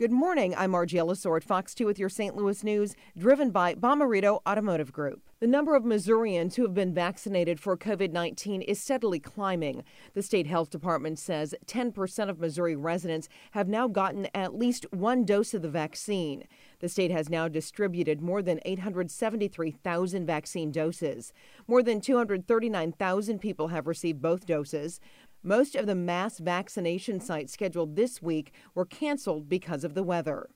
Good morning. I'm Margie Ellisor at Fox 2 with your St. Louis news, driven by Bomarito Automotive Group. The number of Missourians who have been vaccinated for COVID 19 is steadily climbing. The state health department says 10% of Missouri residents have now gotten at least one dose of the vaccine. The state has now distributed more than 873,000 vaccine doses. More than 239,000 people have received both doses. Most of the mass vaccination sites scheduled this week were canceled because of the weather.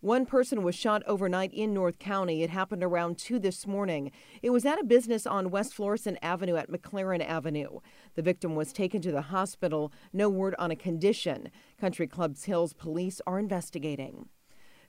One person was shot overnight in North County. It happened around 2 this morning. It was at a business on West Florissant Avenue at McLaren Avenue. The victim was taken to the hospital. No word on a condition. Country Clubs Hills police are investigating.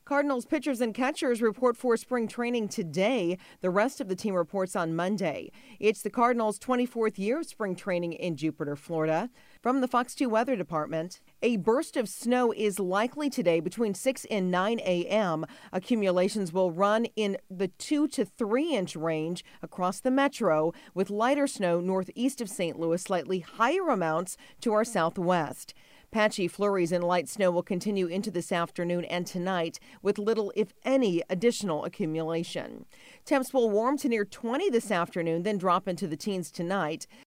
Cardinals pitchers and catchers report for spring training today. The rest of the team reports on Monday. It's the Cardinals' 24th year of spring training in Jupiter, Florida. From the Fox 2 Weather Department, a burst of snow is likely today between 6 and 9 a.m. Accumulations will run in the 2 to 3 inch range across the metro, with lighter snow northeast of St. Louis, slightly higher amounts to our southwest. Patchy flurries and light snow will continue into this afternoon and tonight, with little, if any, additional accumulation. Temps will warm to near 20 this afternoon, then drop into the teens tonight.